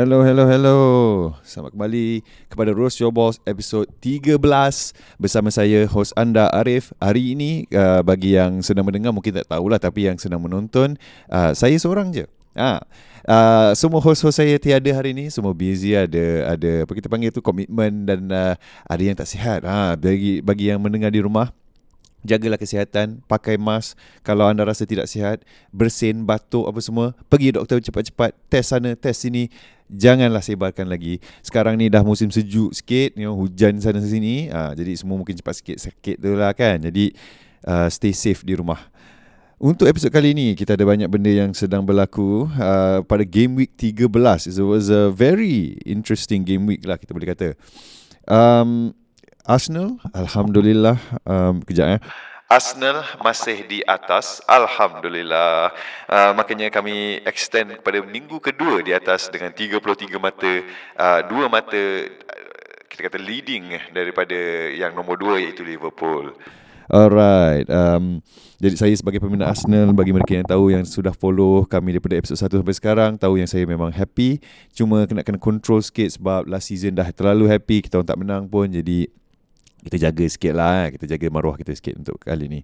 Hello, hello, hello. Selamat kembali kepada Roast Your Balls episod 13 bersama saya host anda Arif. Hari ini uh, bagi yang sedang mendengar mungkin tak tahulah tapi yang sedang menonton uh, saya seorang je. Ah. Uh, semua host-host saya tiada hari ini semua busy ada ada apa kita panggil tu komitmen dan uh, ada yang tak sihat. Ha bagi bagi yang mendengar di rumah Jagalah kesihatan, pakai mask. Kalau anda rasa tidak sihat, bersin, batuk apa semua, pergi doktor cepat-cepat, test sana, test sini. Janganlah sebarkan lagi. Sekarang ni dah musim sejuk sikit, you know, hujan sana sini. Ha, jadi semua mungkin cepat sikit sakit tu lah kan. Jadi uh, stay safe di rumah. Untuk episod kali ini kita ada banyak benda yang sedang berlaku uh, pada game week 13. It was a very interesting game week lah kita boleh kata. Um, Arsenal alhamdulillah um, kejap ya. Arsenal masih di atas alhamdulillah. Uh, makanya kami extend kepada minggu kedua di atas dengan 33 mata uh, dua mata kita kata leading daripada yang nombor dua iaitu Liverpool. Alright. Um, jadi saya sebagai peminat Arsenal bagi mereka yang tahu yang sudah follow kami daripada episod 1 sampai sekarang tahu yang saya memang happy. Cuma kena kena control sikit sebab last season dah terlalu happy kita orang tak menang pun jadi kita jaga sikit lah eh. Kita jaga maruah kita sikit untuk kali ni.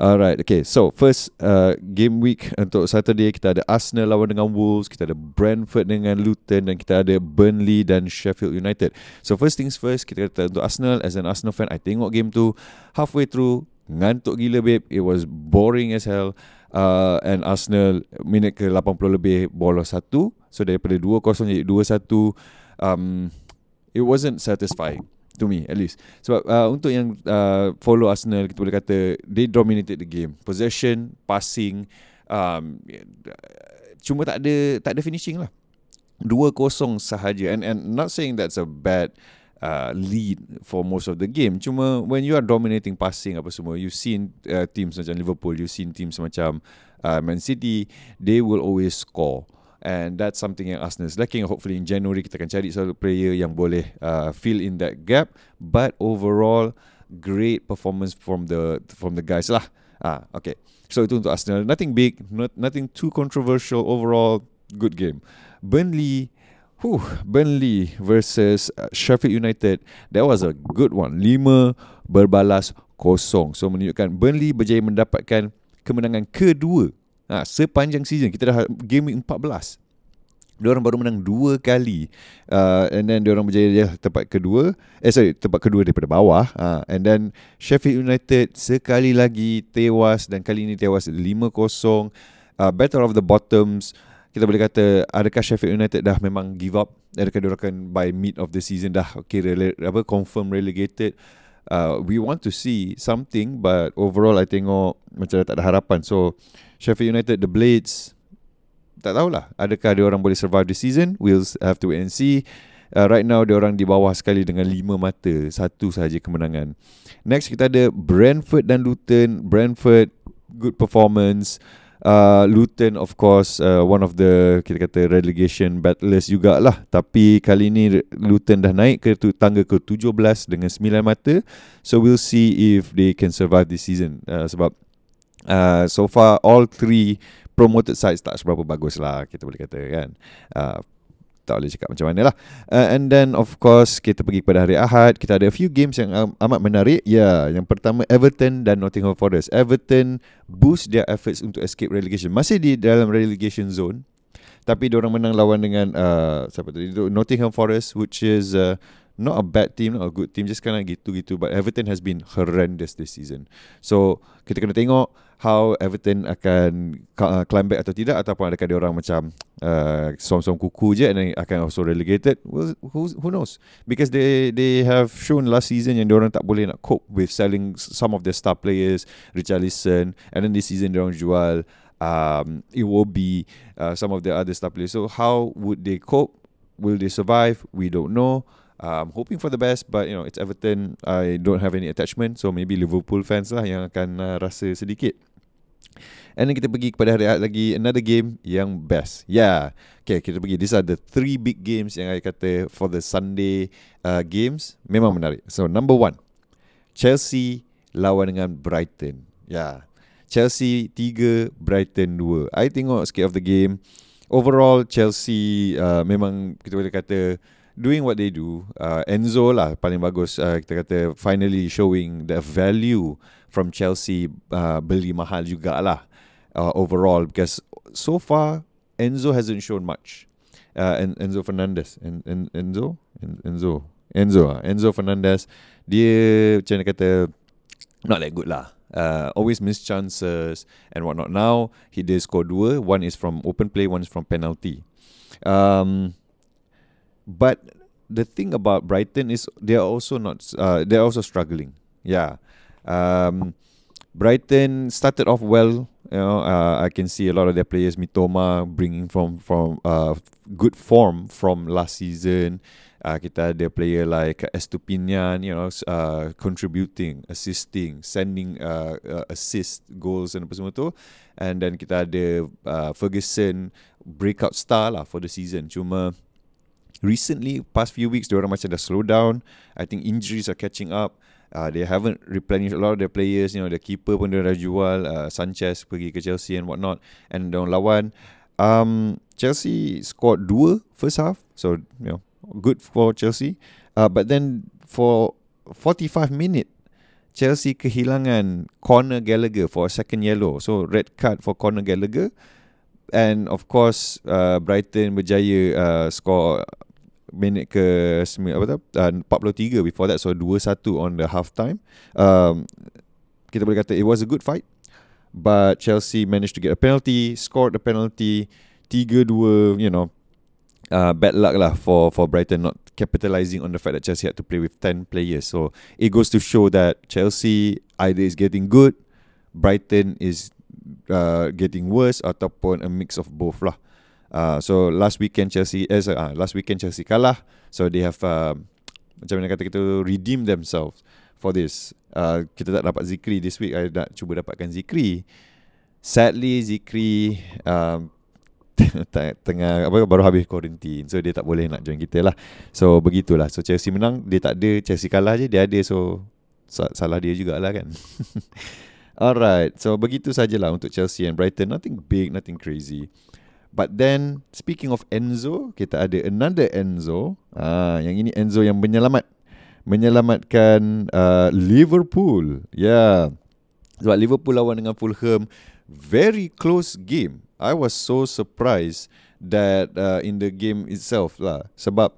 Alright, okay. So first uh, game week untuk Saturday Kita ada Arsenal lawan dengan Wolves Kita ada Brentford dengan Luton Dan kita ada Burnley dan Sheffield United. So first things first Kita kata untuk Arsenal As an Arsenal fan I tengok game tu Halfway through Ngantuk gila babe. It was boring as hell. Uh, And Arsenal Minit ke 80 lebih Bolos satu. So daripada 2-0 jadi 2-1 um, It wasn't satisfying to me at least. Sebab uh, untuk yang uh, follow Arsenal kita boleh kata they dominated the game. Possession passing um, cuma tak ada tak ada finishing lah. 2-0 sahaja. And and not saying that's a bad uh, lead for most of the game. Cuma when you are dominating passing apa semua you seen uh, teams macam Liverpool you seen teams macam uh, Man City they will always score and that's something yang Arsenal is lacking. Hopefully in January kita akan cari satu player yang boleh uh, fill in that gap. But overall, great performance from the from the guys lah. Ah, okay. So itu untuk Arsenal. Nothing big, not nothing too controversial. Overall, good game. Burnley. Whew, Burnley versus uh, Sheffield United. That was a good one. Lima berbalas kosong. So menunjukkan Burnley berjaya mendapatkan kemenangan kedua Ha, sepanjang season kita dah game week 14. Dia orang baru menang dua kali. Uh, and then dia orang berjaya tempat kedua. Eh sorry, tempat kedua daripada bawah. Uh, and then Sheffield United sekali lagi tewas dan kali ini tewas 5-0. Uh, better of the bottoms. Kita boleh kata adakah Sheffield United dah memang give up? Adakah dia akan by mid of the season dah okay, rele- apa confirm relegated? Uh, we want to see something but overall I tengok macam tak ada harapan. So Sheffield United the Blades tak tahulah adakah dia orang boleh survive the season? We'll have to wait and see. Uh, right now dia orang di bawah sekali dengan lima mata satu sahaja kemenangan. Next kita ada Brentford dan Luton. Brentford good performance uh, Luton of course uh, one of the kita kata relegation battlers jugalah. Tapi kali ini Luton dah naik ke tu, tangga ke 17 dengan 9 mata. So we'll see if they can survive this season. Uh, sebab uh, so far all three promoted sites tak seberapa bagus lah kita boleh kata kan? Uh, tak boleh cakap macam mana lah uh, and then of course kita pergi kepada hari Ahad. Kita ada a few games yang um, amat menarik. Ya yeah, yang pertama Everton dan Nottingham Forest. Everton boost their efforts untuk escape relegation. Masih di dalam relegation zone. Tapi dia orang menang lawan dengan uh, siapa tu Nottingham Forest which is uh, not a bad team, not a good team, just kind of gitu-gitu. But Everton has been horrendous this season. So kita kena tengok how Everton akan uh, climb back atau tidak ataupun adakah dia orang macam uh, som-som kuku je and then akan also relegated. Well, who who knows? Because they they have shown last season yang dia orang tak boleh nak cope with selling some of their star players, Richarlison, and then this season dia orang jual um, it will be uh, some of the other star players. So how would they cope? Will they survive? We don't know. I'm hoping for the best but you know it's Everton I don't have any attachment so maybe Liverpool fans lah yang akan uh, rasa sedikit And then kita pergi kepada hari lagi another game yang best. Yeah. Okay, kita pergi. These are the three big games yang I kata for the Sunday uh, games. Memang menarik. So, number one. Chelsea lawan dengan Brighton. Yeah. Chelsea 3, Brighton 2. I tengok sikit of the game. overall Chelsea uh, memang kita boleh kata doing what they do. Uh, Enzo lah paling bagus uh, kita kata finally showing the value from Chelsea uh, beli mahal jugalah uh, overall because so far Enzo hasn't shown much. Uh, en- Enzo Fernandez en- en- Enzo en- Enzo Enzo ah Enzo Fernandez dia macam mana kata not that good lah uh, always miss chances and whatnot. Now he did score dua. One is from open play, one is from penalty. Um, but the thing about Brighton is they are also not. Uh, they are also struggling. Yeah. Um, Brighton started off well. You know, uh, I can see a lot of their players, Mitoma, bringing from from uh, good form from last season. Uh, kita ada player like Estupinian, you know, uh, contributing, assisting, sending uh, uh, assist goals dan apa semua tu. And then kita ada uh, Ferguson breakout star lah for the season. Cuma recently, past few weeks, dia orang macam dah slow down. I think injuries are catching up. Uh, they haven't replenished a lot of their players. You know, the keeper pun dah jual. Uh, Sanchez pergi ke Chelsea and whatnot. And dia lawan. Um, Chelsea scored dua first half. So, you know, good for Chelsea. Uh, but then for 45 minute, Chelsea kehilangan Conor Gallagher for a second yellow. So red card for Conor Gallagher. And of course, uh, Brighton berjaya uh, score minit ke apa tu? Uh, 43 before that. So 2-1 on the half time. Um, kita boleh kata it was a good fight. But Chelsea managed to get a penalty, scored the penalty, 3-2, you know, uh, bad luck lah for for Brighton not capitalizing on the fact that Chelsea had to play with 10 players. So it goes to show that Chelsea either is getting good, Brighton is uh, getting worse ataupun a mix of both lah. Uh, so last weekend Chelsea eh, uh, last weekend Chelsea kalah. So they have uh, macam mana kata kita redeem themselves for this. Uh, kita tak dapat Zikri this week. I nak cuba dapatkan Zikri. Sadly Zikri um, tengah apa baru habis quarantine. So dia tak boleh nak join kita lah. So begitulah. So Chelsea menang. Dia tak ada. Chelsea kalah je dia ada. So salah dia jugalah kan. Alright. So begitu sajalah untuk Chelsea and Brighton. Nothing big nothing crazy but then speaking of Enzo kita ada another Enzo ah yang ini Enzo yang menyelamat menyelamatkan uh, Liverpool yeah. sebab Liverpool lawan dengan Fulham very close game I was so surprised that uh, in the game itself lah. Sebab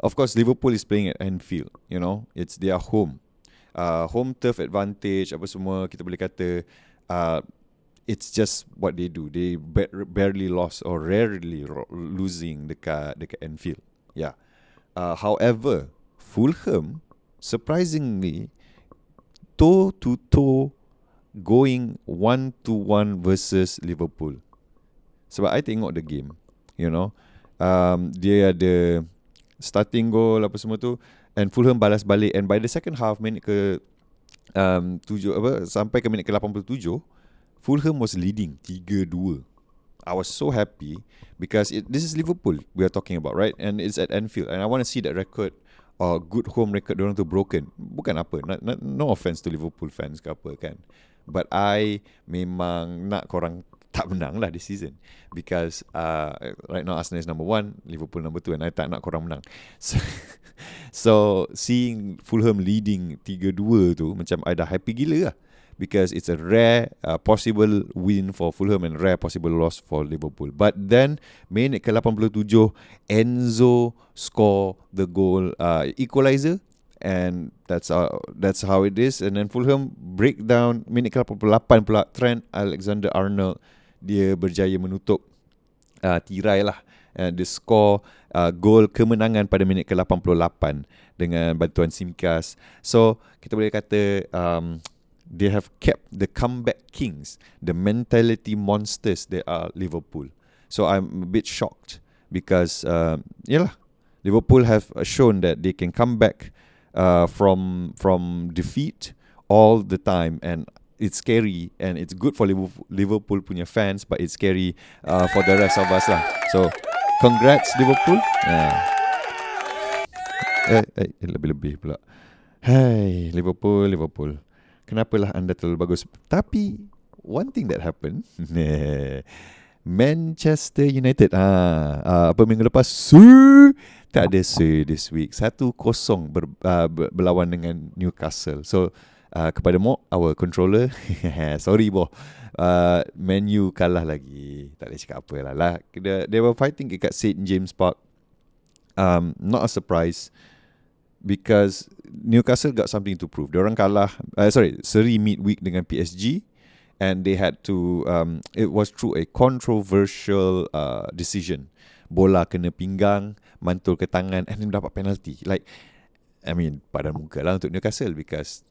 of course Liverpool is playing at Anfield, you know, it's their home. Uh, home turf advantage apa semua kita boleh kata uh, it's just what they do. They ba- barely lost or rarely ro- losing dekat dekat Anfield. Yeah. Uh, however, Fulham surprisingly toe to toe going one to one versus Liverpool. Sebab I tengok the game You know um, Dia ada Starting goal Apa semua tu And Fulham balas balik And by the second half Minit ke um, tujuh, apa, Sampai ke minit ke 87 Fulham was leading 3-2 I was so happy Because it, This is Liverpool We are talking about right? And it's at Anfield. And I want to see that record Or good home record Diorang tu broken. Bukan apa not, not, No offense to Liverpool fans ke apa kan? But I Memang Nak korang tak menang lah this season. Because uh, right now Arsenal is number one, Liverpool number two and I tak nak korang menang. So, so seeing Fulham leading 3-2 tu macam I dah happy gila lah because it's a rare uh, possible win for Fulham and rare possible loss for Liverpool. But then minit ke 87 Enzo score the goal uh, equalizer and that's how that's how it is and then Fulham break down minit ke 88 pula Trent Alexander-Arnold dia berjaya menutup uh, tirai lah uh, the score uh, gol kemenangan pada minit ke-88 dengan bantuan Simkas. So, kita boleh kata um, they have kept the comeback kings, the mentality monsters they are Liverpool. So, I'm a bit shocked because, uh, yalah, Liverpool have shown that they can come back uh, from from defeat all the time and it's scary and it's good for Liverpool, Liverpool punya fans but it's scary uh, for the rest of us lah. So congrats Liverpool. Yeah. Eh, eh, lebih-lebih pula. Hey, Liverpool, Liverpool. Kenapalah anda terlalu bagus? Tapi one thing that happened, Manchester United. Ah, uh, apa minggu lepas? Su tak ada su this week. Satu kosong ber, berlawan dengan Newcastle. So uh, kepada Mo, our controller, sorry boh. Uh, menu kalah lagi. Tak boleh cakap apa lah. lah. They, they were fighting dekat St. James Park. Um, not a surprise because Newcastle got something to prove. Diorang kalah, uh, sorry, seri midweek dengan PSG and they had to um, it was through a controversial uh, decision. Bola kena pinggang mantul ke tangan and then dapat penalty like I mean pada muka lah untuk Newcastle because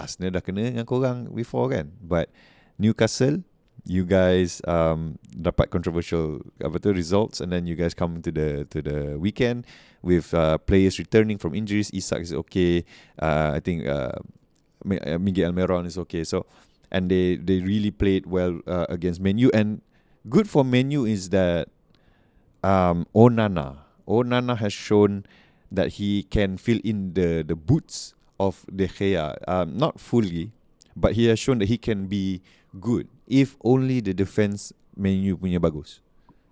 Arsenal dah kena dengan korang before kan. But Newcastle you guys um, dapat controversial apa tu results and then you guys come to the to the weekend with uh, players returning from injuries Isak is okay uh, I think uh, Miguel Almiron is okay so and they they really played well uh, against Menu. And good for Menu is that um, Onana Onana has shown that he can fill in the the boots of De Gea. Um, not fully, but he has shown that he can be good if only the defense Menu punya bagus.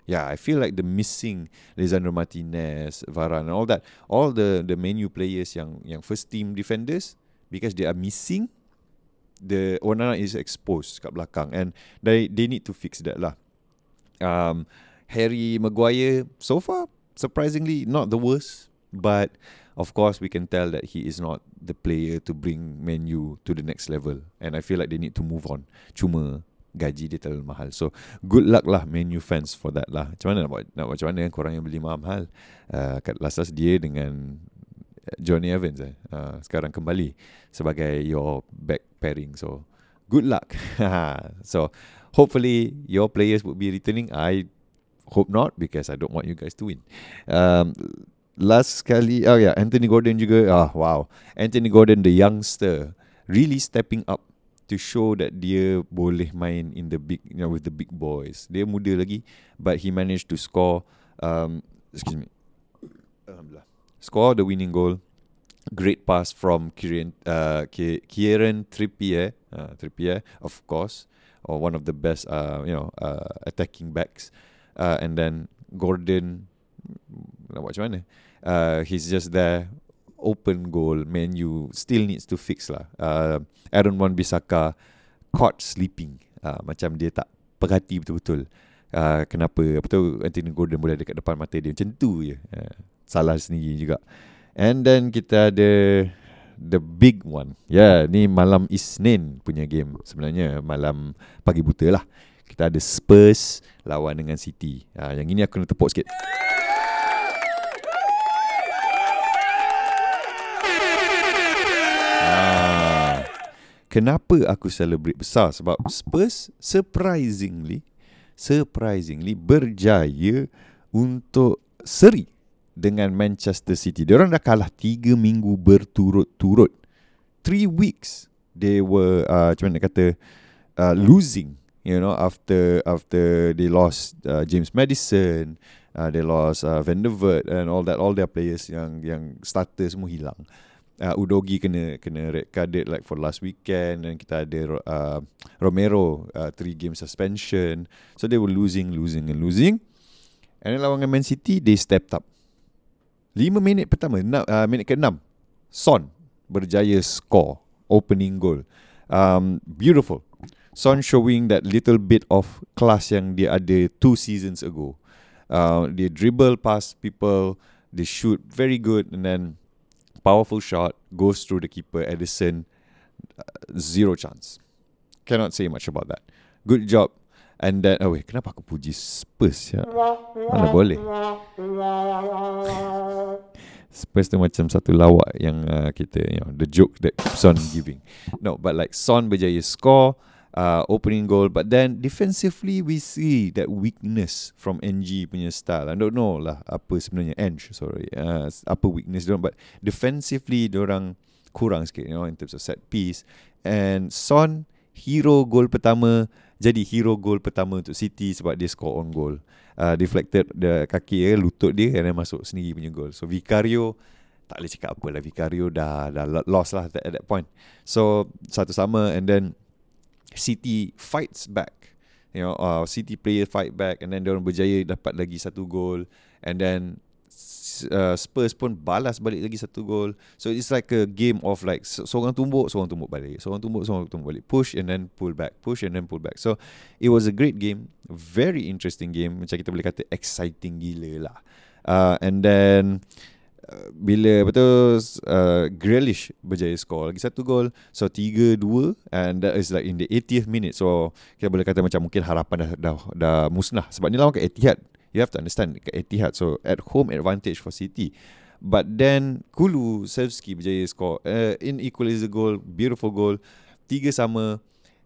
Yeah, I feel like the missing Lisandro Martinez, Varane, all that, all the the menu players yang yang first team defenders because they are missing the Onana is exposed kat belakang and they they need to fix that lah. Um, Harry Maguire so far surprisingly not the worst, but of course we can tell that he is not the player to bring menu to the next level and I feel like they need to move on. Cuma gaji dia terlalu mahal. So good luck lah menu fans for that lah. Macam mana nak buat, nak buat macam mana? Korang yang beli mahal-mahal. Uh, last last dia dengan Johnny Evans eh. Uh, sekarang kembali sebagai your back pairing. So good luck. So hopefully your players would be returning. I hope not because I don't want you guys to win. Um, last kali oh yeah Anthony Gordon juga. Ah wow. Anthony Gordon the youngster really stepping up to show that dia boleh main in the big you know with the big boys dia muda lagi but he managed to score um, excuse me alhamdulillah score the winning goal. Great pass from Kieran, uh, Kieran Trippier, uh, Trippier, of course, or one of the best, uh, you know, uh, attacking backs. Uh, and then Gordon, nak buat macam? Uh, he's just there, open goal. Man, you still needs to fix lah. Uh, Aaron Wan Bisaka caught sleeping. Uh, macam dia tak perhati betul-betul. Uh, kenapa apa tu Anthony Gordon boleh dekat depan mata dia macam tu je. Uh, salah sendiri juga. And then kita ada the big one. Ya, yeah, ni malam Isnin punya game sebenarnya malam pagi buta lah. Kita ada Spurs lawan dengan City. Ha, yang ini aku nak tepuk sikit. Kenapa aku celebrate besar? Sebab Spurs surprisingly, surprisingly berjaya untuk seri dengan Manchester City. Dia orang dah kalah 3 minggu berturut-turut. 3 weeks they were uh, macam mana kata uh, losing, you know, after after they lost uh, James Madison, uh, they lost uh, Van der Vaart and all that all their players yang yang starter semua hilang. Udogi kena kena red carded like for last weekend dan kita ada uh, Romero uh, three game suspension. So they were losing, losing and losing. And then lawan Man City, they stepped up. 5 minit pertama, uh, minit ke-6, Son berjaya score opening goal. Um, beautiful. Son showing that little bit of class yang dia ada two seasons ago. Uh, dia dribble past people, they shoot very good and then powerful shot goes through the keeper Edison. Uh, zero chance. Cannot say much about that. Good job And then Oh wait Kenapa aku puji Spurs ya Mana boleh Spurs tu macam satu lawak Yang uh, kita you know, The joke that Son giving No but like Son berjaya score uh, Opening goal But then Defensively we see That weakness From NG punya style I don't know lah Apa sebenarnya Eng sorry uh, Apa weakness dia But defensively orang Kurang sikit You know In terms of set piece And Son Hero goal pertama jadi hero goal pertama untuk City sebab dia score on goal. Uh, deflected the kaki dia, lutut dia dan masuk sendiri punya goal. So Vicario tak boleh cakap apa lah. Vicario dah, dah lost lah at that point. So satu sama and then City fights back. you know uh, City player fight back and then dia orang berjaya dapat lagi satu gol and then uh, Spurs pun balas balik lagi satu gol. So it's like a game of like seorang tumbuk, seorang tumbuk balik. Seorang tumbuk, seorang tumbuk balik. Push and then pull back. Push and then pull back. So it was a great game. Very interesting game. Macam kita boleh kata exciting gila lah. Uh, and then bila betul uh, Grealish berjaya score lagi satu gol. So 3-2 and that is like in the 80th minute. So kita boleh kata macam mungkin harapan dah dah, dah musnah. Sebab ni lawan ke Etihad. You have to understand Etihad. So at home advantage for City. But then Kulu Sevski berjaya score uh, In equalizer goal Beautiful goal. Tiga sama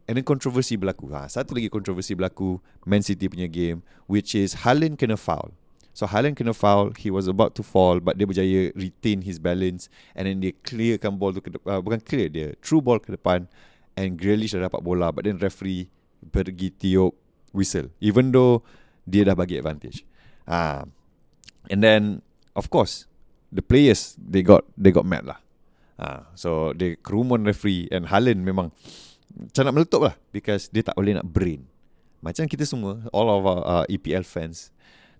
And then controversy berlaku. Ha, Satu lagi controversy berlaku Man City punya game Which is Haaland kena foul So Haaland kena foul He was about to fall But dia berjaya Retain his balance And then dia clearkan ball tu ke depan uh, Bukan clear dia True ball ke depan And Grealish dah dapat bola But then referee Pergi tiup Whistle Even though dia dah bagi advantage. Ah, and then of course the players they got they got mad lah. Ah, so they kerumun referee and Haaland memang macam nak meletup lah because dia tak boleh nak brain. Macam kita semua, all of our uh, EPL fans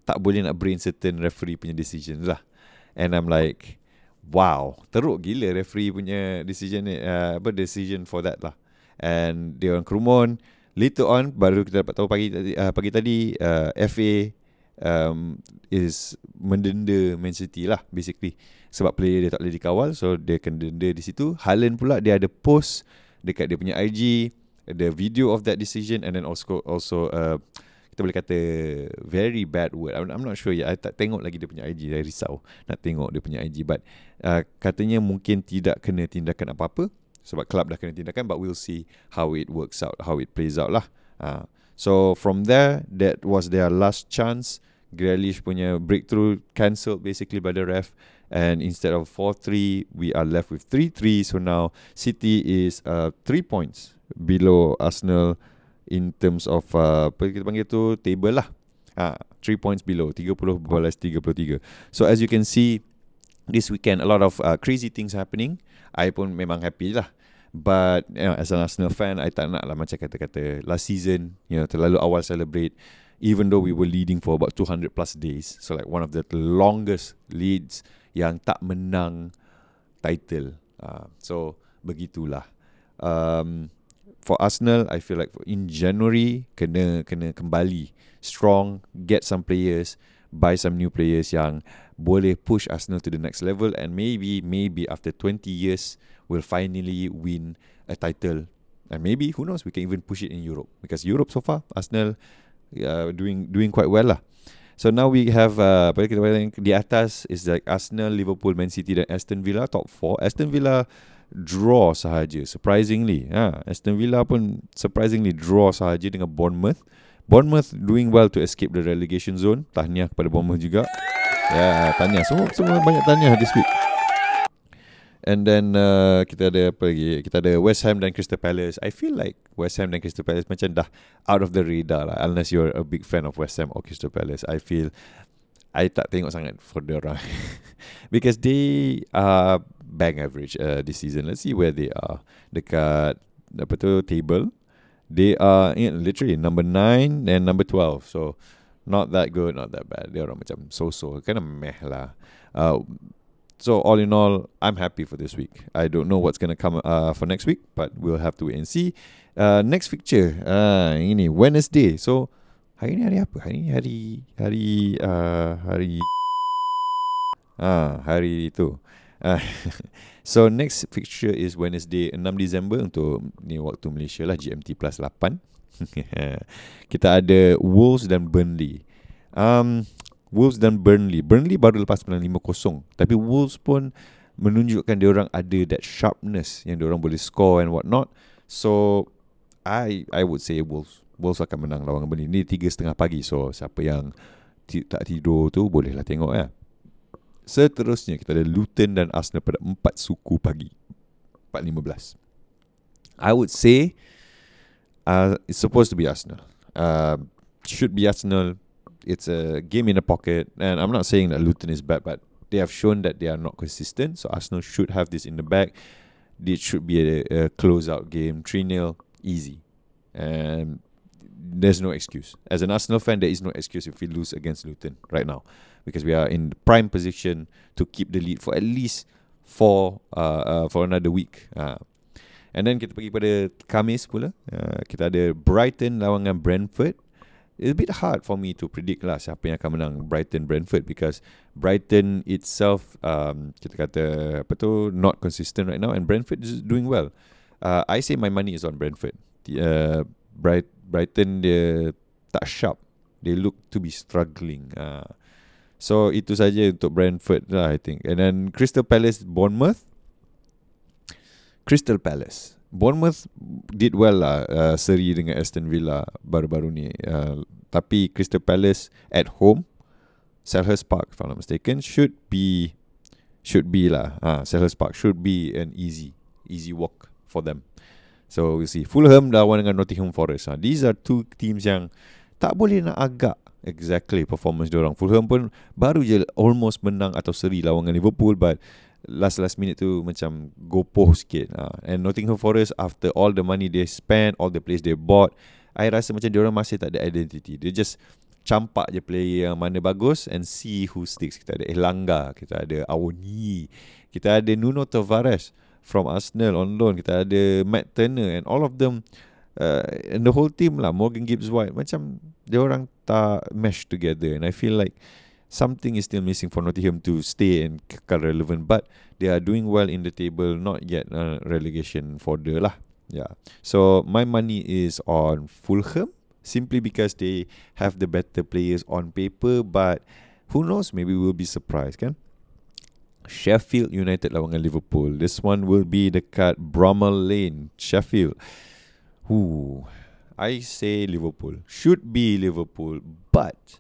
tak boleh nak brain certain referee punya decision lah. And I'm like, wow, teruk gila referee punya decision ni, uh, apa decision for that lah. And dia orang kerumun, later on baru kita dapat tahu pagi tadi uh, pagi tadi uh, FA um, is mendenda Man City lah basically sebab player dia tak boleh dikawal so dia kena denda di situ Haaland pula dia ada post dekat dia punya IG the video of that decision and then also also uh, kita boleh kata very bad word. I'm, I'm not sure ya I tak tengok lagi dia punya IG saya risau nak tengok dia punya IG but uh, katanya mungkin tidak kena tindakan apa-apa sebab club dah kena tindakan but we'll see how it works out how it plays out lah. Uh, so from there that was their last chance. Grealish punya breakthrough cancelled basically by the ref. And instead of 4-3 we are left with 3-3 so now City is uh, 3 points below Arsenal in terms of uh, apa kita panggil tu table lah uh, 3 points below 30 balas 33 so as you can see this weekend a lot of uh, crazy things happening I pun memang happy lah. But you know, as an Arsenal fan, I tak nak lah macam kata-kata last season, you know, terlalu awal celebrate. Even though we were leading for about 200 plus days. So like one of the longest leads yang tak menang title. Uh, so begitulah. Um, for Arsenal, I feel like in January, kena kena kembali strong, get some players, buy some new players yang boleh push Arsenal to the next level and maybe maybe after 20 years we'll finally win a title and maybe who knows we can even push it in Europe because Europe so far Arsenal uh, doing doing quite well lah. So now we have uh, di atas is like Arsenal, Liverpool, Man City dan Aston Villa top 4. Aston Villa draw sahaja surprisingly. Ha, Aston Villa pun surprisingly draw sahaja dengan Bournemouth. Bournemouth doing well to escape the relegation zone. Tahniah kepada Bournemouth juga. Ya, tanya semua semua banyak tanya this week. And then uh, kita ada apa lagi? Kita ada West Ham dan Crystal Palace. I feel like West Ham dan Crystal Palace macam dah out of the radar lah. Unless you're a big fan of West Ham or Crystal Palace. I feel I tak tengok sangat for the orang. Because they are bang average uh, this season. Let's see where they are. Dekat apa tu table. They are know, literally number 9 and number 12. So not that good, not that bad. Dia orang macam so-so, kind of meh lah. Uh, so all in all, I'm happy for this week. I don't know what's gonna come uh, for next week, but we'll have to wait and see. Uh, next picture, uh, ini Wednesday. So hari ni hari apa? Hari ni hari hari uh, hari ah hari itu. So next fixture is Wednesday 6 Disember untuk ni waktu Malaysia lah GMT plus 8. kita ada Wolves dan Burnley. Um, Wolves dan Burnley. Burnley baru lepas menang 5-0. Tapi Wolves pun menunjukkan dia orang ada that sharpness yang dia orang boleh score and what not. So I I would say Wolves. Wolves akan menang lawan Burnley. Ini tiga setengah pagi. So siapa yang tak tidur tu bolehlah tengok ya. Seterusnya kita ada Luton dan Arsenal pada 4 suku pagi. 4.15. I would say uh, it's supposed to be Arsenal. Uh, should be Arsenal. It's a game in the pocket, and I'm not saying that Luton is bad, but they have shown that they are not consistent. So Arsenal should have this in the back. It should be a, a close-out game, three 0 easy. And there's no excuse. As an Arsenal fan, there is no excuse if we lose against Luton right now, because we are in the prime position to keep the lead for at least for uh, uh, for another week. Uh. And then kita pergi pada Kamis pula. Uh, kita ada Brighton lawan dengan Brentford. It's a bit hard for me to predict lah siapa yang akan menang Brighton Brentford because Brighton itself um, kita kata apa tu not consistent right now and Brentford is doing well. Uh, I say my money is on Brentford. Uh, Bright Brighton dia tak sharp. They look to be struggling. Uh, so itu saja untuk Brentford lah I think. And then Crystal Palace Bournemouth. Crystal Palace. Bournemouth did well lah uh, seri dengan Aston Villa baru-baru ni. Uh, tapi Crystal Palace at home, Selhurst Park if I'm not mistaken, should be should be lah. Ah, uh, Selhurst Park should be an easy easy walk for them. So we see Fulham lawan dengan Nottingham Forest. Uh, these are two teams yang tak boleh nak agak exactly performance orang. Fulham pun baru je almost menang atau seri lawan dengan Liverpool but last last minute tu macam gopoh sikit. Uh. And Nottingham Forest after all the money they spent, all the players they bought, I rasa macam orang masih tak ada identity. They just campak je player yang mana bagus and see who sticks. Kita ada Elanga, kita ada Awoni, kita ada Nuno Tavares from Arsenal on loan, kita ada Matt Turner and all of them uh, and the whole team lah Morgan Gibbs White macam dia orang tak mesh together and I feel like something is still missing for Nottingham to stay and kekal relevant. But they are doing well in the table, not yet uh, relegation for the lah. Yeah. So my money is on Fulham simply because they have the better players on paper. But who knows? Maybe we'll be surprised, kan? Sheffield United lawan Liverpool. This one will be dekat Bramall Lane, Sheffield. Who I say Liverpool. Should be Liverpool, but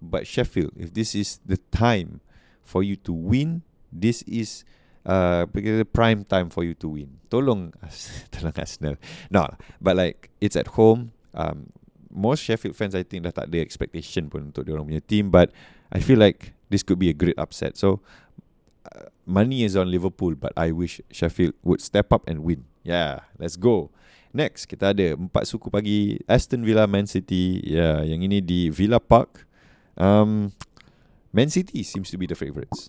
but Sheffield, if this is the time for you to win, this is uh the prime time for you to win. Tolong, tolong Arsenal. No, but like it's at home. Um, most Sheffield fans, I think, dah tak ada expectation pun untuk dia orang punya team. But I feel like this could be a great upset. So money is on Liverpool, but I wish Sheffield would step up and win. Yeah, let's go. Next, kita ada empat suku pagi Aston Villa Man City. Yeah, yang ini di Villa Park. Um, Man City seems to be the favourites.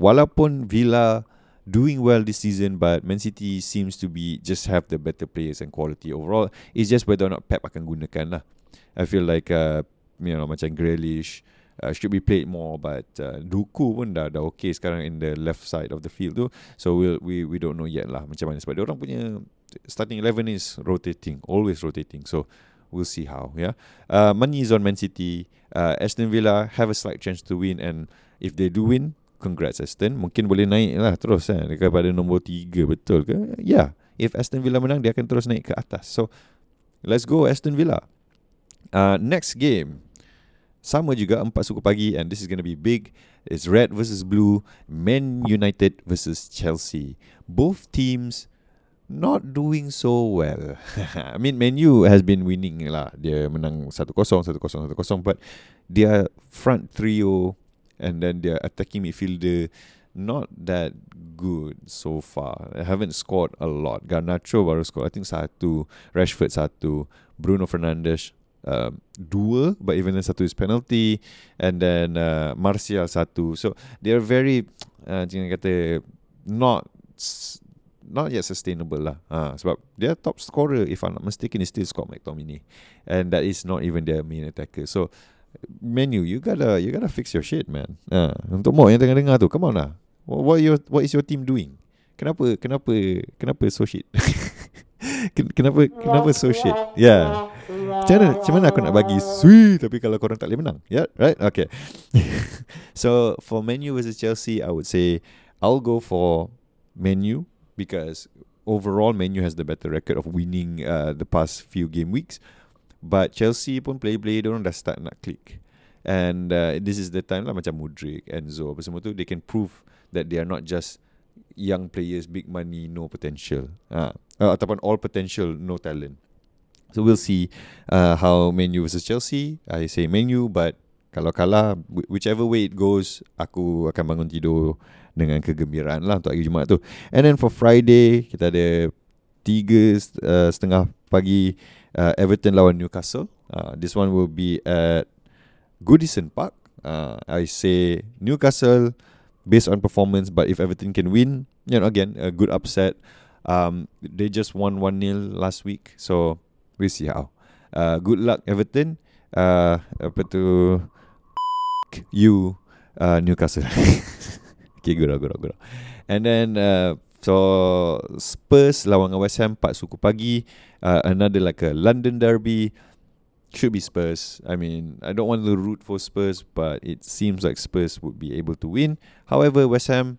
Walaupun Villa doing well this season, but Man City seems to be just have the better players and quality overall. It's just whether or not Pep akan gunakan lah. I feel like uh, you know macam Grealish uh, should be played more, but uh, Duku pun dah dah okay sekarang in the left side of the field tu. So we we'll, we we don't know yet lah macam mana sebab dia orang punya starting eleven is rotating, always rotating. So we'll see how. Yeah, uh, money is on Man City. Uh, Aston Villa have a slight chance to win, and if they do win, congrats Aston. Mungkin boleh naik lah terus eh, pada nombor tiga betul ke? Yeah, if Aston Villa menang, dia akan terus naik ke atas. So let's go Aston Villa. Uh, next game. Sama juga empat suku pagi and this is going to be big. It's red versus blue, Man United versus Chelsea. Both teams not doing so well. I mean, Menu has been winning lah. Dia menang 1-0, 1-0, 1-0, but their front trio and then their attacking midfielder not that good so far. They haven't scored a lot. Garnacho baru scored, I think satu. Rashford satu. Bruno Fernandes um, dua, but even then satu is penalty. And then uh, Martial satu. So, they're very, uh, jangan kata, not not yet sustainable lah. Ha, sebab dia top scorer if I'm not mistaken is still Scott McTominay, and that is not even their main attacker. So menu you gotta you gotta fix your shit man. Ha, untuk mau yang tengah dengar tu, come on lah. What your what is your team doing? Kenapa kenapa kenapa so shit? kenapa kenapa so shit? Yeah. Mana, macam mana aku nak bagi sweet tapi kalau korang tak boleh menang? Yeah, right? Okay. so for menu versus Chelsea, I would say I'll go for menu because overall Menu has the better record of winning uh, the past few game weeks. But Chelsea pun play-play dia orang dah start nak click. And uh, this is the time lah macam Mudrik, Enzo apa semua tu they can prove that they are not just young players, big money, no potential. Uh, uh, ataupun all potential, no talent. So we'll see uh, how Menu versus Chelsea. I say Menu, but kalau kalah, whichever way it goes, aku akan bangun tidur dengan kegembiraan lah untuk hari Jumaat tu. And then for Friday kita ada tiga uh, setengah pagi uh, Everton lawan Newcastle. Uh, this one will be at Goodison Park. Uh, I say Newcastle based on performance, but if Everton can win, you know, again, a good upset. Um, they just won 1 0 last week, so we'll see how. Uh, good luck, Everton. Uh, apa tu? You, uh, Newcastle. okay, good, good, good. And then, uh, so Spurs lawan West Ham 4 suku pagi. Uh, another like a London derby should be Spurs. I mean, I don't want to root for Spurs, but it seems like Spurs would be able to win. However, West Ham,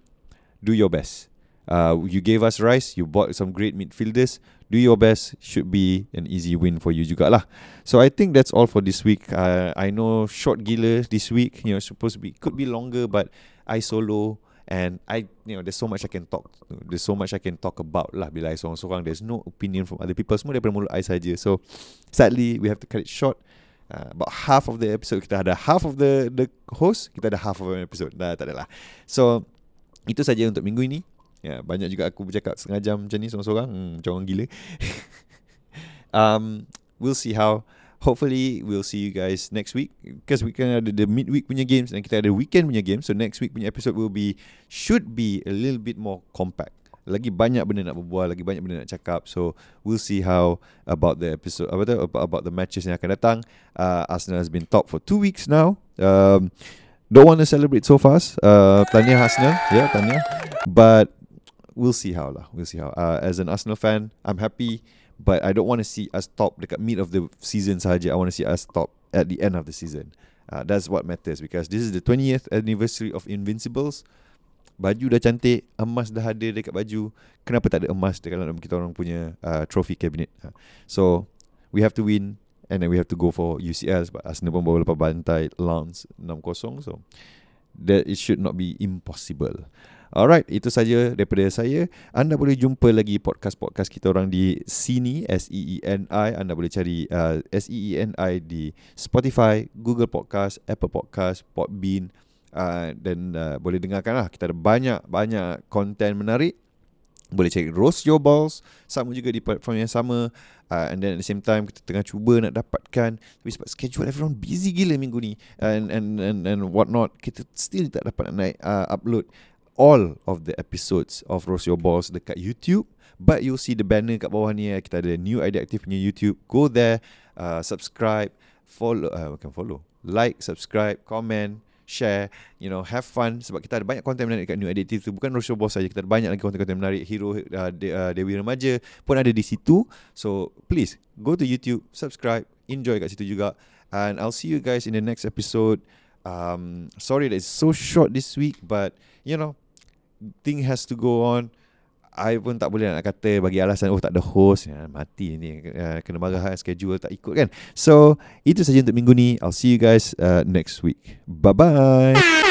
do your best. Uh, you gave us Rice, you bought some great midfielders. Do your best, should be an easy win for you juga lah. So I think that's all for this week. Uh, I know short gila this week, you know, supposed to be could be longer, but I solo and I you know there's so much I can talk there's so much I can talk about lah bila I seorang-seorang. There's no opinion from other people. Semua daripada mulut I saja. So sadly we have to cut it short. Uh, about half of the episode kita ada half of the the host kita ada half of the episode. Dah tak adalah. So itu saja untuk minggu ini ya banyak juga aku bercakap setengah jam macam ni seorang-seorang. Hmm, macam orang gila. Um we'll see how hopefully we'll see you guys next week. Because we can ada the midweek punya games dan kita ada weekend punya games. So next week punya episode will be should be a little bit more compact. Lagi banyak benda nak berbual lagi banyak benda nak cakap. So we'll see how about the episode apa tu about, about the matches yang akan datang. Uh, Arsenal has been top for two weeks now. Um, don't want to celebrate so fast. Uh, tanya Arsenal yeah tanya. But we'll see how lah we'll see how uh, as an Arsenal fan I'm happy but I don't want to see us top dekat mid of the season saja. I want to see us top at the end of the season. Uh, that's what matters because this is the 20th anniversary of Invincibles. Baju dah cantik, emas dah ada dekat baju. Kenapa tak ada emas dekat dalam kita orang punya uh, trophy cabinet? Uh, so we have to win and then we have to go for UCL sebab Arsenal pun bawa lepas bantai Lens 6-0 so that it should not be impossible. Alright, itu saja daripada saya. Anda boleh jumpa lagi podcast-podcast kita orang di sini S-E-E-N-I. Anda boleh cari uh, S-E-E-N-I di Spotify, Google Podcast, Apple Podcast, Podbean. Uh, dan uh, boleh dengarkan lah. Kita ada banyak-banyak konten menarik. Boleh cari Roast Your Balls. Sama juga di platform yang sama. Uh, and then at the same time kita tengah cuba nak dapatkan tapi sebab schedule everyone busy gila minggu ni and and and and what not kita still tak dapat nak naik uh, upload all of the episodes of Roast Your Balls dekat YouTube. But you'll see the banner kat bawah ni. Eh. Kita ada New Idea Active punya YouTube. Go there, uh, subscribe, follow, uh, bukan follow, like, subscribe, comment, share, you know, have fun. Sebab kita ada banyak konten menarik dekat New Idea tu. Bukan Roast Your Balls saja. Kita ada banyak lagi konten-konten menarik. Hero uh, De- uh, Dewi Remaja pun ada di situ. So please, go to YouTube, subscribe, enjoy kat situ juga. And I'll see you guys in the next episode. Um, sorry that it's so short this week, but you know, thing has to go on I pun tak boleh nak kata bagi alasan oh tak ada host. Ya, mati ni. Uh, kena marah schedule tak ikut kan. So itu saja untuk minggu ni. I'll see you guys uh, next week. Bye bye